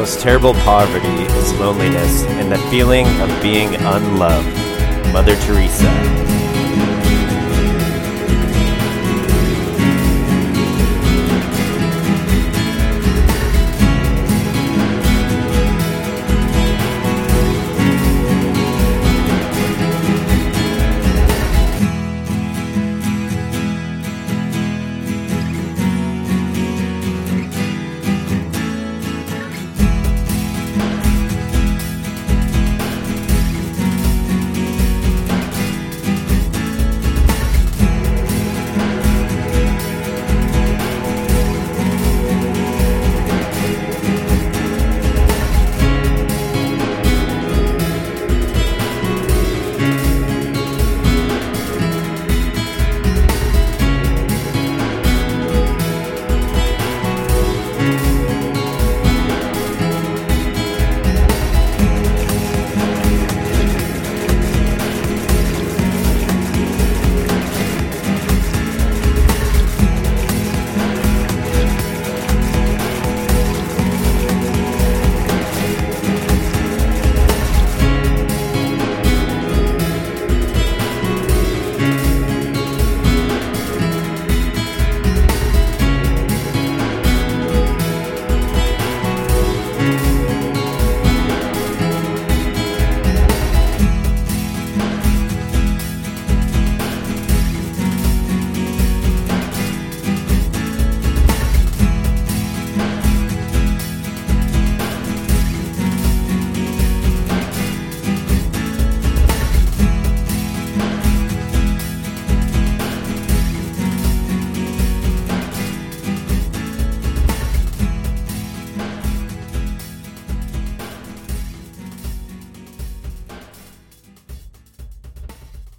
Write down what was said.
most terrible poverty is loneliness and the feeling of being unloved. Mother Teresa.